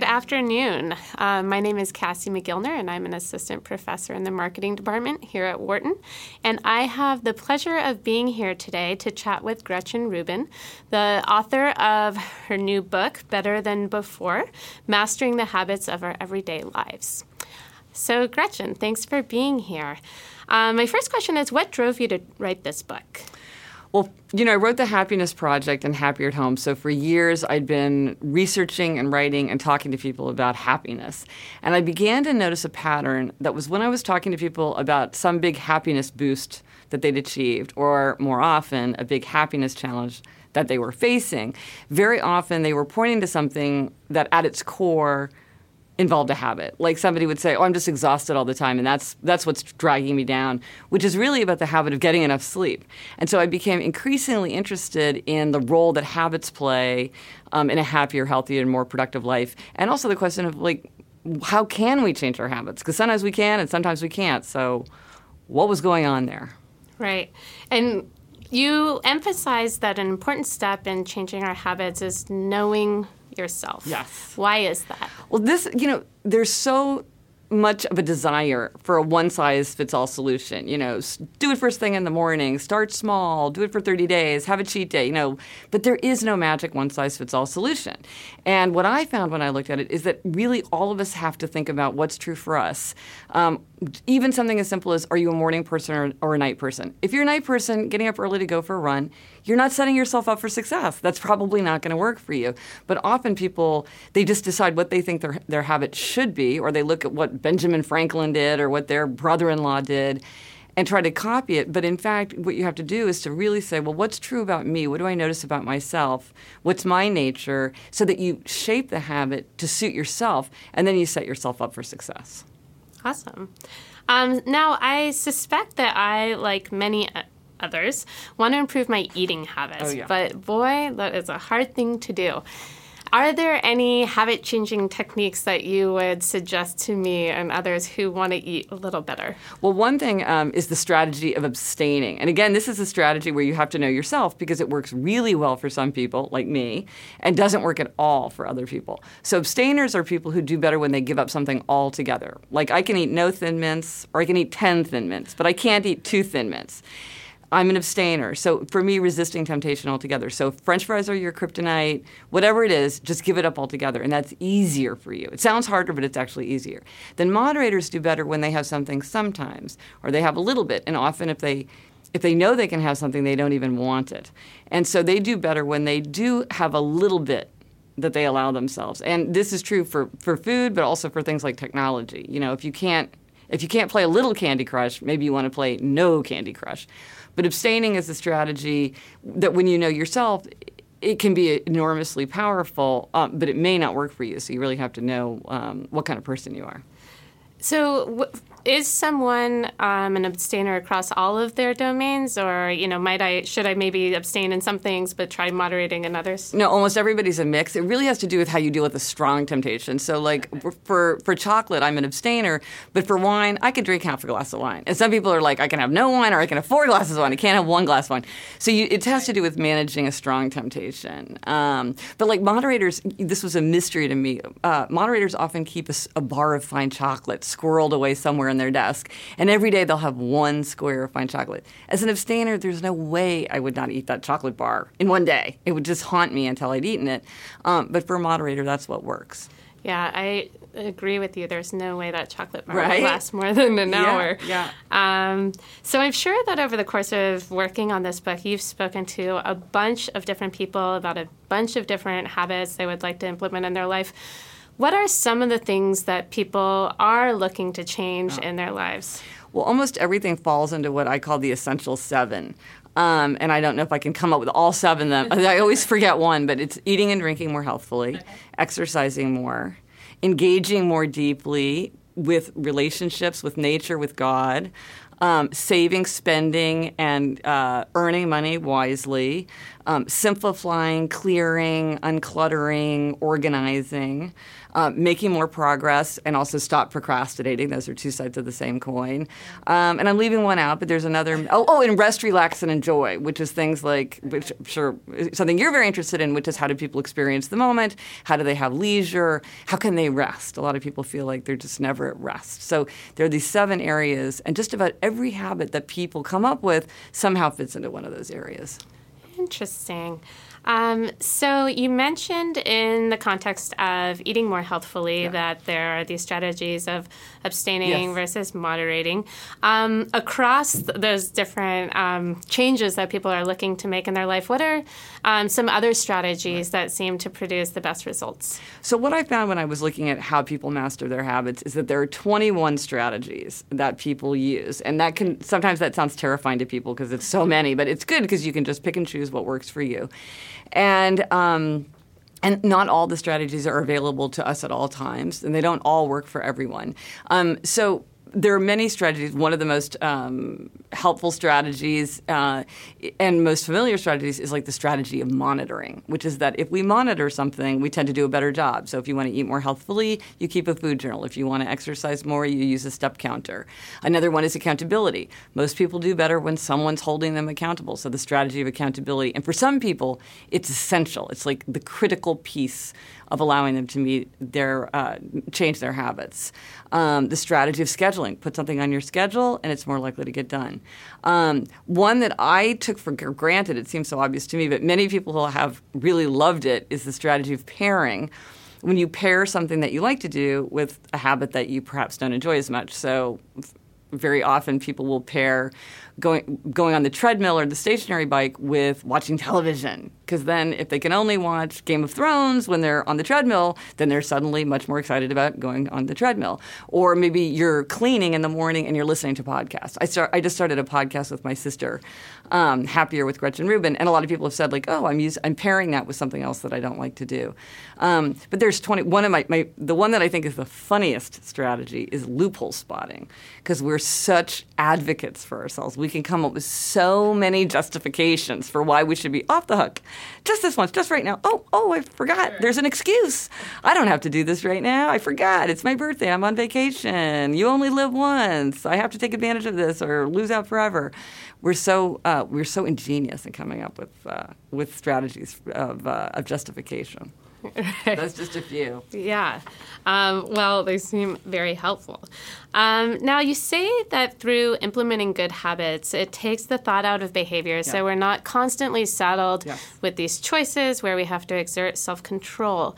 Good afternoon. Uh, my name is Cassie Mogilner, and I'm an assistant professor in the marketing department here at Wharton. And I have the pleasure of being here today to chat with Gretchen Rubin, the author of her new book, Better Than Before Mastering the Habits of Our Everyday Lives. So, Gretchen, thanks for being here. Uh, my first question is What drove you to write this book? Well, you know, I wrote the Happiness Project and Happier at Home. So for years, I'd been researching and writing and talking to people about happiness. And I began to notice a pattern that was when I was talking to people about some big happiness boost that they'd achieved, or more often, a big happiness challenge that they were facing, very often they were pointing to something that at its core involved a habit. Like somebody would say, "Oh, I'm just exhausted all the time, and that's that's what's dragging me down," which is really about the habit of getting enough sleep. And so I became increasingly interested in the role that habits play um, in a happier, healthier, and more productive life, and also the question of like, how can we change our habits? Because sometimes we can, and sometimes we can't. So, what was going on there? Right, and you emphasize that an important step in changing our habits is knowing yourself. Yes. Why is that? Well, this, you know, there's so much of a desire for a one size fits all solution. You know, do it first thing in the morning, start small, do it for 30 days, have a cheat day, you know. But there is no magic one size fits all solution. And what I found when I looked at it is that really all of us have to think about what's true for us. Um, even something as simple as are you a morning person or, or, a night person? If you're a night person, getting up early to go for a run, you're not setting yourself up for success. That's probably not going to work for you. But often people, they just decide what they think their, their habit should be, or they look at what Benjamin Franklin did or what their brother in law did and try to copy it. But in fact, what you have to do is to really say, well, what's true about me? What do I notice about myself? What's my nature? So that you shape the habit to suit yourself, and then you set yourself up for success. Awesome. Um, now, I suspect that I, like many others, want to improve my eating habits. Oh, yeah. But boy, that is a hard thing to do. Are there any habit changing techniques that you would suggest to me and others who want to eat a little better? Well, one thing um, is the strategy of abstaining. And again, this is a strategy where you have to know yourself because it works really well for some people, like me, and doesn't work at all for other people. So, abstainers are people who do better when they give up something altogether. Like, I can eat no thin mints, or I can eat 10 thin mints, but I can't eat two thin mints. I'm an abstainer. So for me, resisting temptation altogether. So French fries are your kryptonite. Whatever it is, just give it up altogether, and that's easier for you. It sounds harder, but it's actually easier. Then moderators do better when they have something sometimes, or they have a little bit, and often if they if they know they can have something, they don't even want it. And so they do better when they do have a little bit that they allow themselves. And this is true for, for food, but also for things like technology. You know, if you can't if you can't play a little Candy Crush, maybe you want to play no Candy Crush. But abstaining is a strategy that when you know yourself, it can be enormously powerful, um, but it may not work for you. So you really have to know um, what kind of person you are. So, is someone um, an abstainer across all of their domains, or you know, might I should I maybe abstain in some things but try moderating in others? No, almost everybody's a mix. It really has to do with how you deal with a strong temptation. So, like for for chocolate, I'm an abstainer, but for wine, I could drink half a glass of wine. And some people are like, I can have no wine, or I can have four glasses of wine. I can't have one glass of wine. So you, it has to do with managing a strong temptation. Um, but like moderators, this was a mystery to me. Uh, moderators often keep a, a bar of fine chocolate squirreled away somewhere in their desk. And every day they'll have one square of fine chocolate. As an abstainer, there's no way I would not eat that chocolate bar in one day. It would just haunt me until I'd eaten it. Um, but for a moderator, that's what works. Yeah, I agree with you. There's no way that chocolate bar right? will last more than an yeah, hour. Yeah. Um, so I'm sure that over the course of working on this book, you've spoken to a bunch of different people about a bunch of different habits they would like to implement in their life. What are some of the things that people are looking to change oh. in their lives? Well, almost everything falls into what I call the essential seven. Um, and I don't know if I can come up with all seven of them. I always forget one, but it's eating and drinking more healthfully, okay. exercising more, engaging more deeply with relationships, with nature, with God, um, saving, spending, and uh, earning money wisely, um, simplifying, clearing, uncluttering, organizing uh, making more progress and also stop procrastinating. Those are two sides of the same coin. Um, and I'm leaving one out, but there's another. Oh, oh, and rest, relax, and enjoy, which is things like, which I'm sure something you're very interested in, which is how do people experience the moment? How do they have leisure? How can they rest? A lot of people feel like they're just never at rest. So there are these seven areas, and just about every habit that people come up with somehow fits into one of those areas. Interesting. Um, so you mentioned in the context of eating more healthfully yeah. that there are these strategies of abstaining yes. versus moderating. Um, across th- those different um, changes that people are looking to make in their life, what are um, some other strategies right. that seem to produce the best results? So what I found when I was looking at how people master their habits is that there are 21 strategies that people use, and that can sometimes that sounds terrifying to people because it's so many, but it's good because you can just pick and choose what works for you. And um, and not all the strategies are available to us at all times, and they don't all work for everyone. Um, so there are many strategies. One of the most um, helpful strategies uh, and most familiar strategies is like the strategy of monitoring, which is that if we monitor something, we tend to do a better job. So if you want to eat more healthfully, you keep a food journal. If you want to exercise more, you use a step counter. Another one is accountability. Most people do better when someone's holding them accountable. So the strategy of accountability. And for some people, it's essential. It's like the critical piece of allowing them to meet their uh, change their habits. Um, the strategy of scheduling: put something on your schedule, and it's more likely to get done. Um, one that I took for granted, it seems so obvious to me, but many people have really loved it, is the strategy of pairing when you pair something that you like to do with a habit that you perhaps don't enjoy as much. So, very often people will pair going going on the treadmill or the stationary bike with watching television because then if they can only watch Game of Thrones when they're on the treadmill, then they're suddenly much more excited about going on the treadmill. Or maybe you're cleaning in the morning and you're listening to podcasts. I start I just started a podcast with my sister, um, Happier with Gretchen Rubin, and a lot of people have said like, oh, I'm use, I'm pairing that with something else that I don't like to do. Um, but there's 20. One of my, my the one that I think is the funniest strategy is loophole spotting because we're such advocates for ourselves. We can come up with so many justifications for why we should be off the hook. Just this once, just right now. Oh, oh, I forgot. There's an excuse. I don't have to do this right now. I forgot. It's my birthday. I'm on vacation. You only live once. I have to take advantage of this or lose out forever. We're so uh, we're so ingenious in coming up with uh, with strategies of, uh, of justification. That's just a few. Yeah. Um, well, they seem very helpful. Um, now, you say that through implementing good habits, it takes the thought out of behavior. Yeah. So we're not constantly saddled yes. with these choices where we have to exert self control.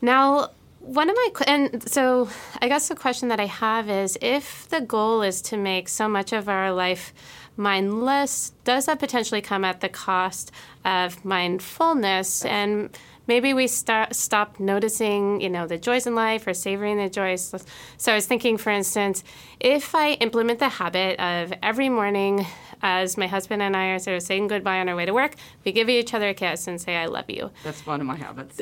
Now, one of my and so I guess the question that I have is if the goal is to make so much of our life mindless, does that potentially come at the cost of mindfulness and maybe we start stop noticing, you know, the joys in life or savoring the joys. So I was thinking, for instance, if I implement the habit of every morning, as my husband and I are sort of saying goodbye on our way to work, we give each other a kiss and say, "I love you." That's one of my habits.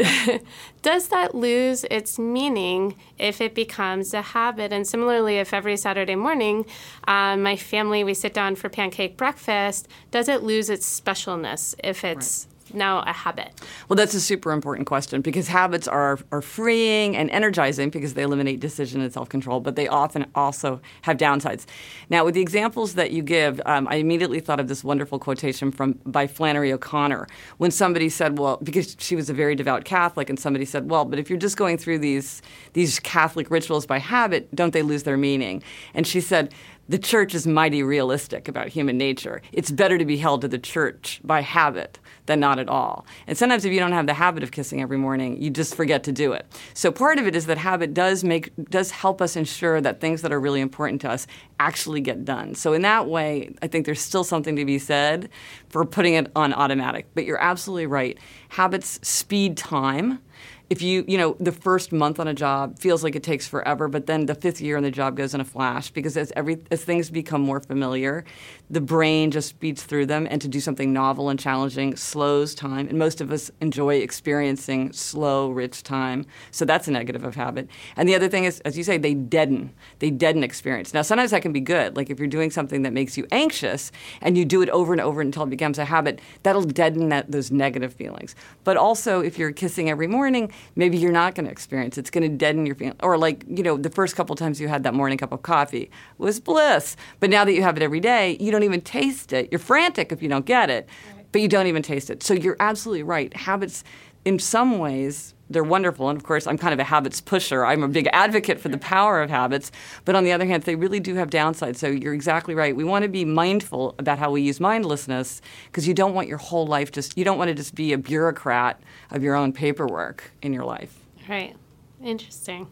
Does that lose its meaning if it becomes a habit? And similarly, if every Saturday morning, um, my family we sit down for pancake breakfast, does it lose its specialness if it's now a habit? Well, that's a super important question because habits are, are freeing and energizing because they eliminate decision and self control, but they often also have downsides. Now, with the examples that you give, um, I immediately thought of this wonderful quotation from by Flannery O'Connor when somebody said, "Well," because she was a very devout Catholic, and somebody said, "Well, but if you're just going through these these Catholic rituals by habit, don't they lose their meaning?" And she said, the church is mighty realistic about human nature. It's better to be held to the church by habit than not at all. And sometimes if you don't have the habit of kissing every morning, you just forget to do it. So part of it is that habit does make does help us ensure that things that are really important to us actually get done. So in that way, I think there's still something to be said for putting it on automatic. But you're absolutely right. Habits speed time if you you know the first month on a job feels like it takes forever but then the fifth year on the job goes in a flash because as every as things become more familiar the brain just speeds through them, and to do something novel and challenging slows time. And most of us enjoy experiencing slow, rich time. So that's a negative of habit. And the other thing is, as you say, they deaden. They deaden experience. Now, sometimes that can be good. Like if you're doing something that makes you anxious and you do it over and over until it becomes a habit, that'll deaden that, those negative feelings. But also, if you're kissing every morning, maybe you're not going to experience. It's going to deaden your feeling. Or like you know, the first couple times you had that morning cup of coffee was bliss. But now that you have it every day, you don't even taste it. You're frantic if you don't get it, but you don't even taste it. So you're absolutely right. Habits, in some ways, they're wonderful. And of course, I'm kind of a habits pusher. I'm a big advocate for the power of habits. But on the other hand, they really do have downsides. So you're exactly right. We want to be mindful about how we use mindlessness because you don't want your whole life just, you don't want to just be a bureaucrat of your own paperwork in your life. Right. Interesting.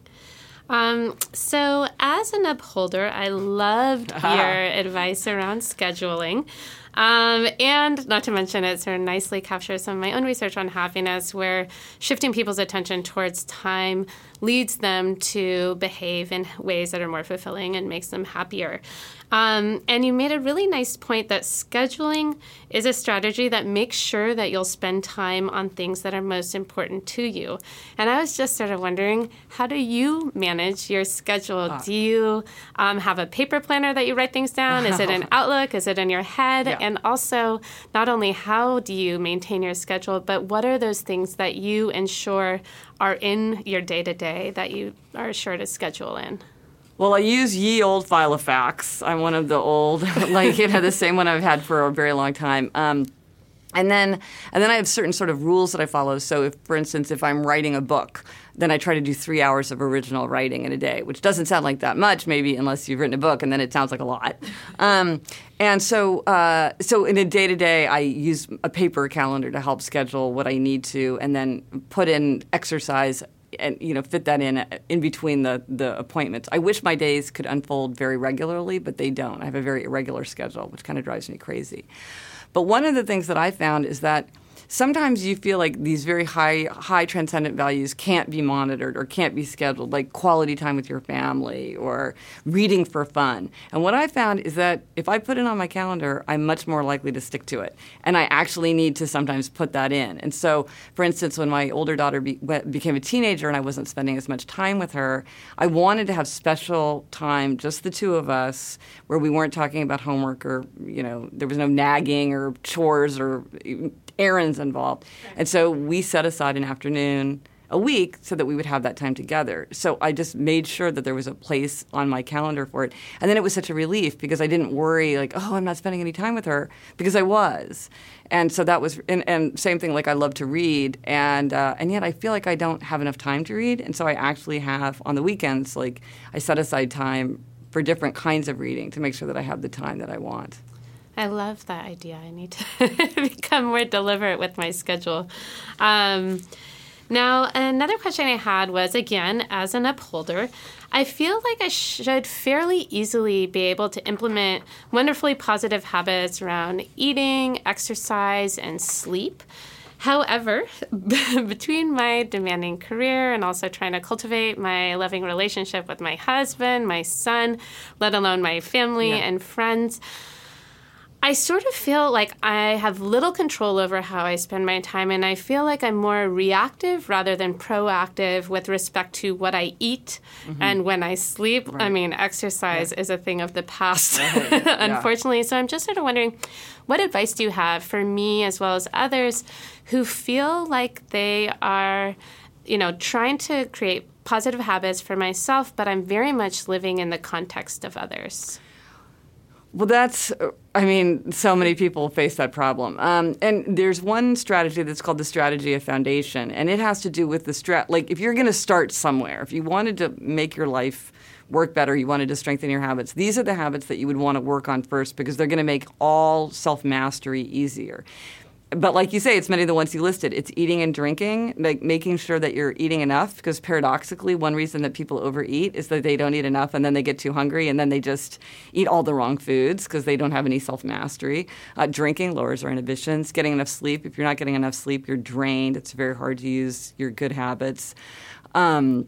Um, so, as an upholder, I loved your advice around scheduling. Um, and not to mention, it sort of nicely captures some of my own research on happiness, where shifting people's attention towards time leads them to behave in ways that are more fulfilling and makes them happier. Um, and you made a really nice point that scheduling is a strategy that makes sure that you'll spend time on things that are most important to you. And I was just sort of wondering, how do you manage your schedule? Uh, do you um, have a paper planner that you write things down? Is it an Outlook? Is it in your head? Yeah. And also, not only how do you maintain your schedule, but what are those things that you ensure are in your day to day that you are sure to schedule in? Well, I use ye old Filofax. I'm one of the old, like you know, the same one I've had for a very long time. Um, and then, and then I have certain sort of rules that I follow. So, if, for instance, if I'm writing a book, then I try to do three hours of original writing in a day, which doesn't sound like that much, maybe unless you've written a book, and then it sounds like a lot. Um, and so, uh, so in a day to day, I use a paper calendar to help schedule what I need to, and then put in exercise and you know fit that in in between the the appointments. I wish my days could unfold very regularly, but they don't. I have a very irregular schedule, which kind of drives me crazy. But one of the things that I found is that sometimes you feel like these very high high transcendent values can't be monitored or can't be scheduled like quality time with your family or reading for fun. And what i found is that if i put it on my calendar i'm much more likely to stick to it. And i actually need to sometimes put that in. And so for instance when my older daughter be, became a teenager and i wasn't spending as much time with her i wanted to have special time just the two of us where we weren't talking about homework or you know there was no nagging or chores or errands involved. And so we set aside an afternoon a week so that we would have that time together. So I just made sure that there was a place on my calendar for it. And then it was such a relief because I didn't worry like, oh, I'm not spending any time with her because I was. And so that was, and, and same thing, like I love to read, and uh, and yet I feel like I don't have enough time to read, and so I actually have on the weekends, like I set aside time for different kinds of reading to make sure that I have the time that I want. I love that idea. I need to become more deliberate with my schedule. Um, now, another question I had was again, as an upholder, I feel like I should fairly easily be able to implement wonderfully positive habits around eating, exercise, and sleep. However, between my demanding career and also trying to cultivate my loving relationship with my husband, my son, let alone my family yeah. and friends, I sort of feel like I have little control over how I spend my time, and I feel like I'm more reactive rather than proactive with respect to what I eat mm-hmm. and when I sleep. Right. I mean, exercise yeah. is a thing of the past, right. unfortunately. Yeah. So I'm just sort of wondering what advice do you have for me as well as others who feel like they are, you know, trying to create positive habits for myself, but I'm very much living in the context of others? Well, that's, I mean, so many people face that problem. Um, and there's one strategy that's called the strategy of foundation, and it has to do with the strat. Like, if you're going to start somewhere, if you wanted to make your life work better, you wanted to strengthen your habits, these are the habits that you would want to work on first because they're going to make all self mastery easier but like you say, it's many of the ones you listed. It's eating and drinking, like making sure that you're eating enough. Because paradoxically, one reason that people overeat is that they don't eat enough, and then they get too hungry, and then they just eat all the wrong foods because they don't have any self mastery. Uh, drinking lowers our inhibitions. Getting enough sleep. If you're not getting enough sleep, you're drained. It's very hard to use your good habits. Um,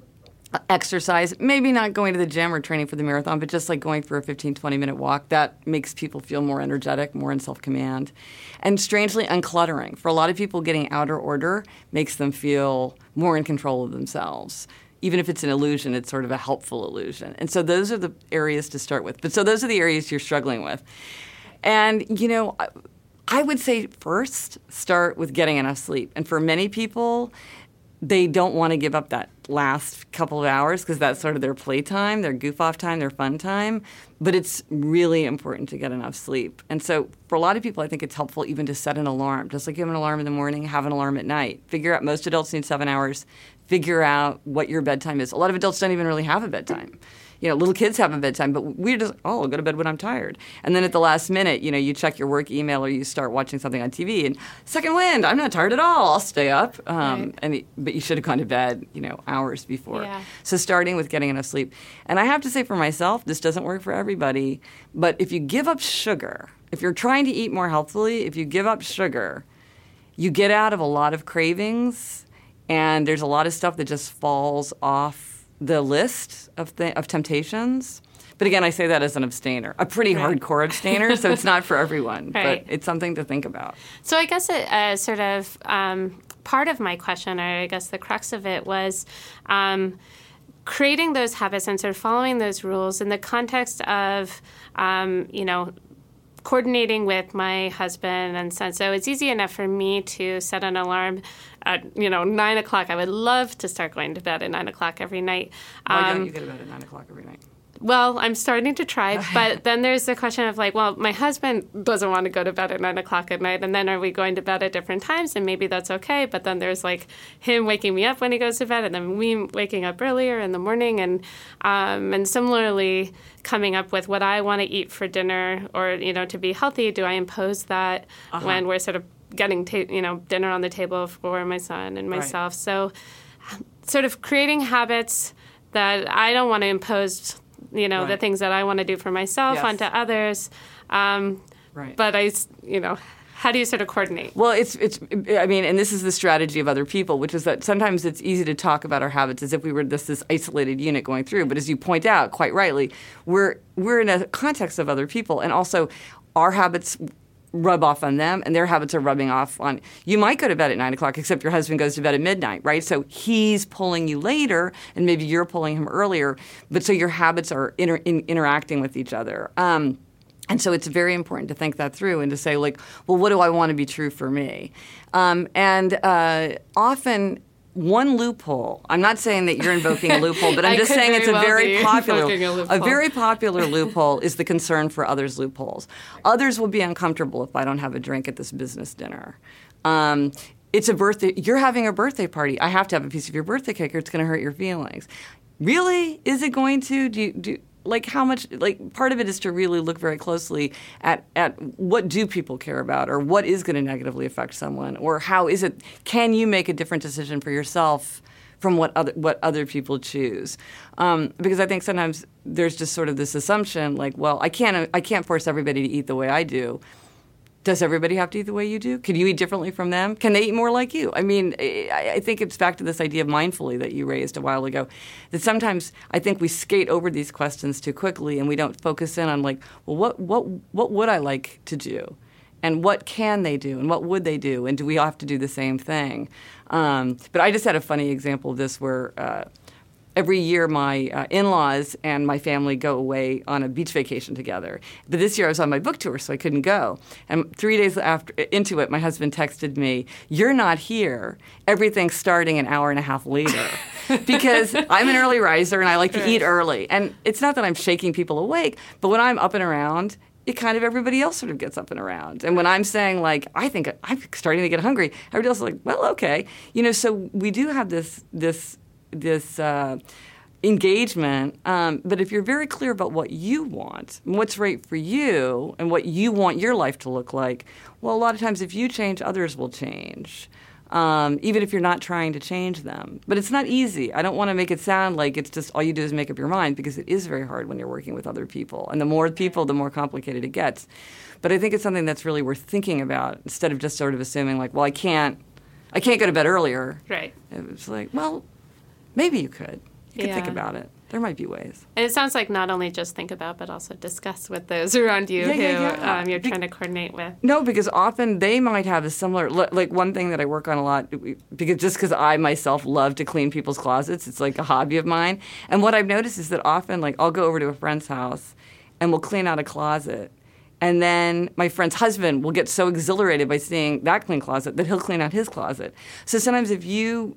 exercise, maybe not going to the gym or training for the marathon, but just like going for a 15, 20 minute walk, that makes people feel more energetic, more in self command. And strangely, uncluttering. For a lot of people, getting outer order makes them feel more in control of themselves. Even if it's an illusion, it's sort of a helpful illusion. And so those are the areas to start with. But so those are the areas you're struggling with. And, you know, I would say first start with getting enough sleep. And for many people, they don't want to give up that last couple of hours because that's sort of their playtime, their goof off time, their fun time. But it's really important to get enough sleep. And so for a lot of people, I think it's helpful even to set an alarm. Just like you have an alarm in the morning, have an alarm at night. Figure out most adults need seven hours. Figure out what your bedtime is. A lot of adults don't even really have a bedtime you know, little kids have a bedtime, but we're just, oh, I'll go to bed when I'm tired. And then at the last minute, you know, you check your work email or you start watching something on TV and second wind, I'm not tired at all. I'll stay up. Um, right. and but you should have gone to bed, you know, hours before. Yeah. So starting with getting enough sleep. And I have to say for myself, this doesn't work for everybody, but if you give up sugar, if you're trying to eat more healthfully, if you give up sugar, you get out of a lot of cravings and there's a lot of stuff that just falls off the list of th- of temptations. But again, I say that as an abstainer, a pretty right. hardcore abstainer, so it's not for everyone, right. but it's something to think about. So I guess it uh, sort of um, part of my question, or I guess the crux of it was. Um, creating those habits and sort of following those rules in the context of, um, you know, coordinating with my husband and son. So it's easy enough for me to set an alarm at you know nine o'clock. I would love to start going to bed at nine o'clock every night. Why um, don't you get to bed at nine o'clock every night? Well, I'm starting to try, but then there's the question of like, well, my husband doesn't want to go to bed at nine o'clock at night, and then are we going to bed at different times? And maybe that's okay, but then there's like him waking me up when he goes to bed, and then me waking up earlier in the morning, and um, and similarly coming up with what I want to eat for dinner, or you know, to be healthy. Do I impose that uh-huh. when we're sort of getting ta- you know dinner on the table for my son and myself? Right. So, sort of creating habits that I don't want to impose you know, right. the things that I want to do for myself yes. onto others. Um, right. But I, you know, how do you sort of coordinate? Well, it's it's. I mean, and this is the strategy of other people, which is that sometimes it's easy to talk about our habits as if we were this this isolated unit going through. But as you point out, quite rightly, we're we're in a context of other people, and also our habits rub off on them and their habits are rubbing off on you might go to bed at nine o'clock except your husband goes to bed at midnight right? So he's pulling you later and maybe you're pulling him earlier but so your habits are inter- in, interacting with each other. Um, and so it's very important to think that through and to say like well what do i want to be true for me? Um, and uh, often one loophole. I'm not saying that you're invoking a loophole, but I'm just saying it's a well very popular a, a, very popular loophole is the concern for others' loopholes. Others will be uncomfortable if I don't have a drink at this business dinner. Um, it's a birthday. You're having a birthday party. I have to have a piece of your birthday cake, or it's going to hurt your feelings. Really? Is it going to? Do you, do like how much like part of it is to really look very closely at at what do people care about or what is going to negatively affect someone or how is it can you make a different decision for yourself from what other what other people choose? Um, because I think sometimes there's just sort of this assumption like well I can't I can't force everybody to eat the way I do does everybody have to eat the way you do? Can you eat differently from them? Can they eat more like you? I mean, I, think it's back to this idea of mindfully that you raised a while ago. That sometimes I think we skate over these questions too quickly and we don't focus in on like, well, what what what would I like to do, and what can they do, and what would they do, and do we all have to do the same thing? Um, but I just had a funny example of this where. Uh, every year my uh, in-laws and my family go away on a beach vacation together. But this year I was on my book tour, so I couldn't go. And three days after into it, my husband texted me, "You're not here. Everything's starting an hour and a half later." because I'm an early riser and I like to eat early. And it's not that I'm shaking people awake, but when I'm up and around, it kind of everybody else sort of gets up and around. And when I'm saying like I think I'm starting to get hungry, everybody else is like, well, okay, you know. So we do have this this this uh, engagement. Um, but if you're very clear about what you want, and what's right for you, and what you want your life to look like, well, a lot of times if you change, others will change. Um, even if you're not trying to change them. But it's not easy. I don't want to make it sound like it's just all you do is make up your mind because it is very hard when you're working with other people. And the more people, the more complicated it gets. But I think it's something that's really worth thinking about instead of just sort of assuming like, well, I can't, I can't go to bed earlier. Right. It's like, well, Maybe you could. You can think about it. There might be ways. And it sounds like not only just think about, but also discuss with those around you Yeah, who yeah, yeah. Um, you're trying to coordinate with. No, because often they might have a similar, like one thing that I work on a lot, because just because I myself love to clean people's closets, it's like a hobby of mine. And what I've noticed is that often, like, I'll go over to a friend's house and we'll clean out a closet. And then my friend's husband will get so exhilarated by seeing that clean closet that he'll clean out his closet. So sometimes if you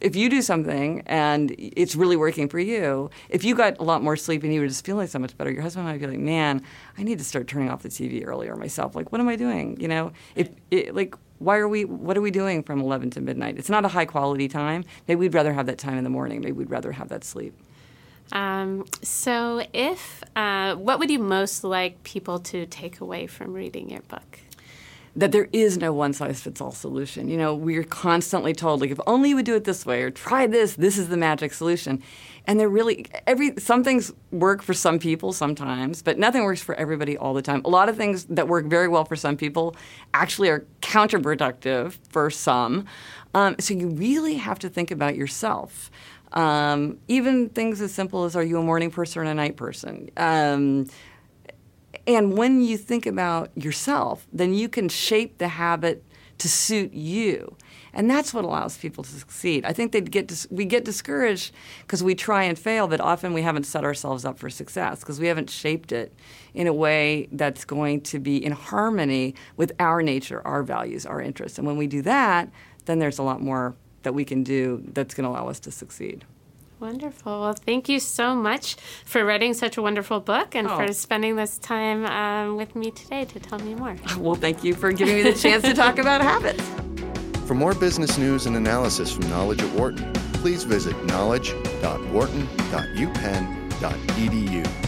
if you do something and it's really working for you, if you got a lot more sleep and you were just feeling so much better, your husband might be like, "Man, I need to start turning off the TV earlier myself. Like, what am I doing? You know, if it, like." Why are we? What are we doing from 11 to midnight? It's not a high quality time. Maybe we'd rather have that time in the morning. Maybe we'd rather have that sleep. Um, so, if uh, what would you most like people to take away from reading your book? That there is no one size fits all solution. You know, we're constantly told like if only you would do it this way or try this, this is the magic solution. And they're really every some things work for some people sometimes, but nothing works for everybody all the time. A lot of things that work very well for some people actually are counterproductive for some. Um, so you really have to think about yourself. Um, even things as simple as are you a morning person or a night person? Um, and when you think about yourself, then you can shape the habit to suit you. And that's what allows people to succeed. I think they get dis- we get discouraged because we try and fail, but often we haven't set ourselves up for success because we haven't shaped it in a way that's going to be in harmony with our nature, our values, our interests. And when we do that, then there's a lot more that we can do that's going to allow us to succeed. Wonderful. Well, thank you so much for writing such a wonderful book and Oh. for spending this time um, with me today to tell me more. Well, thank you for giving me the chance to talk about habits. For more business news and analysis from Knowledge at Wharton, please visit knowledge.wharton.upenn.edu.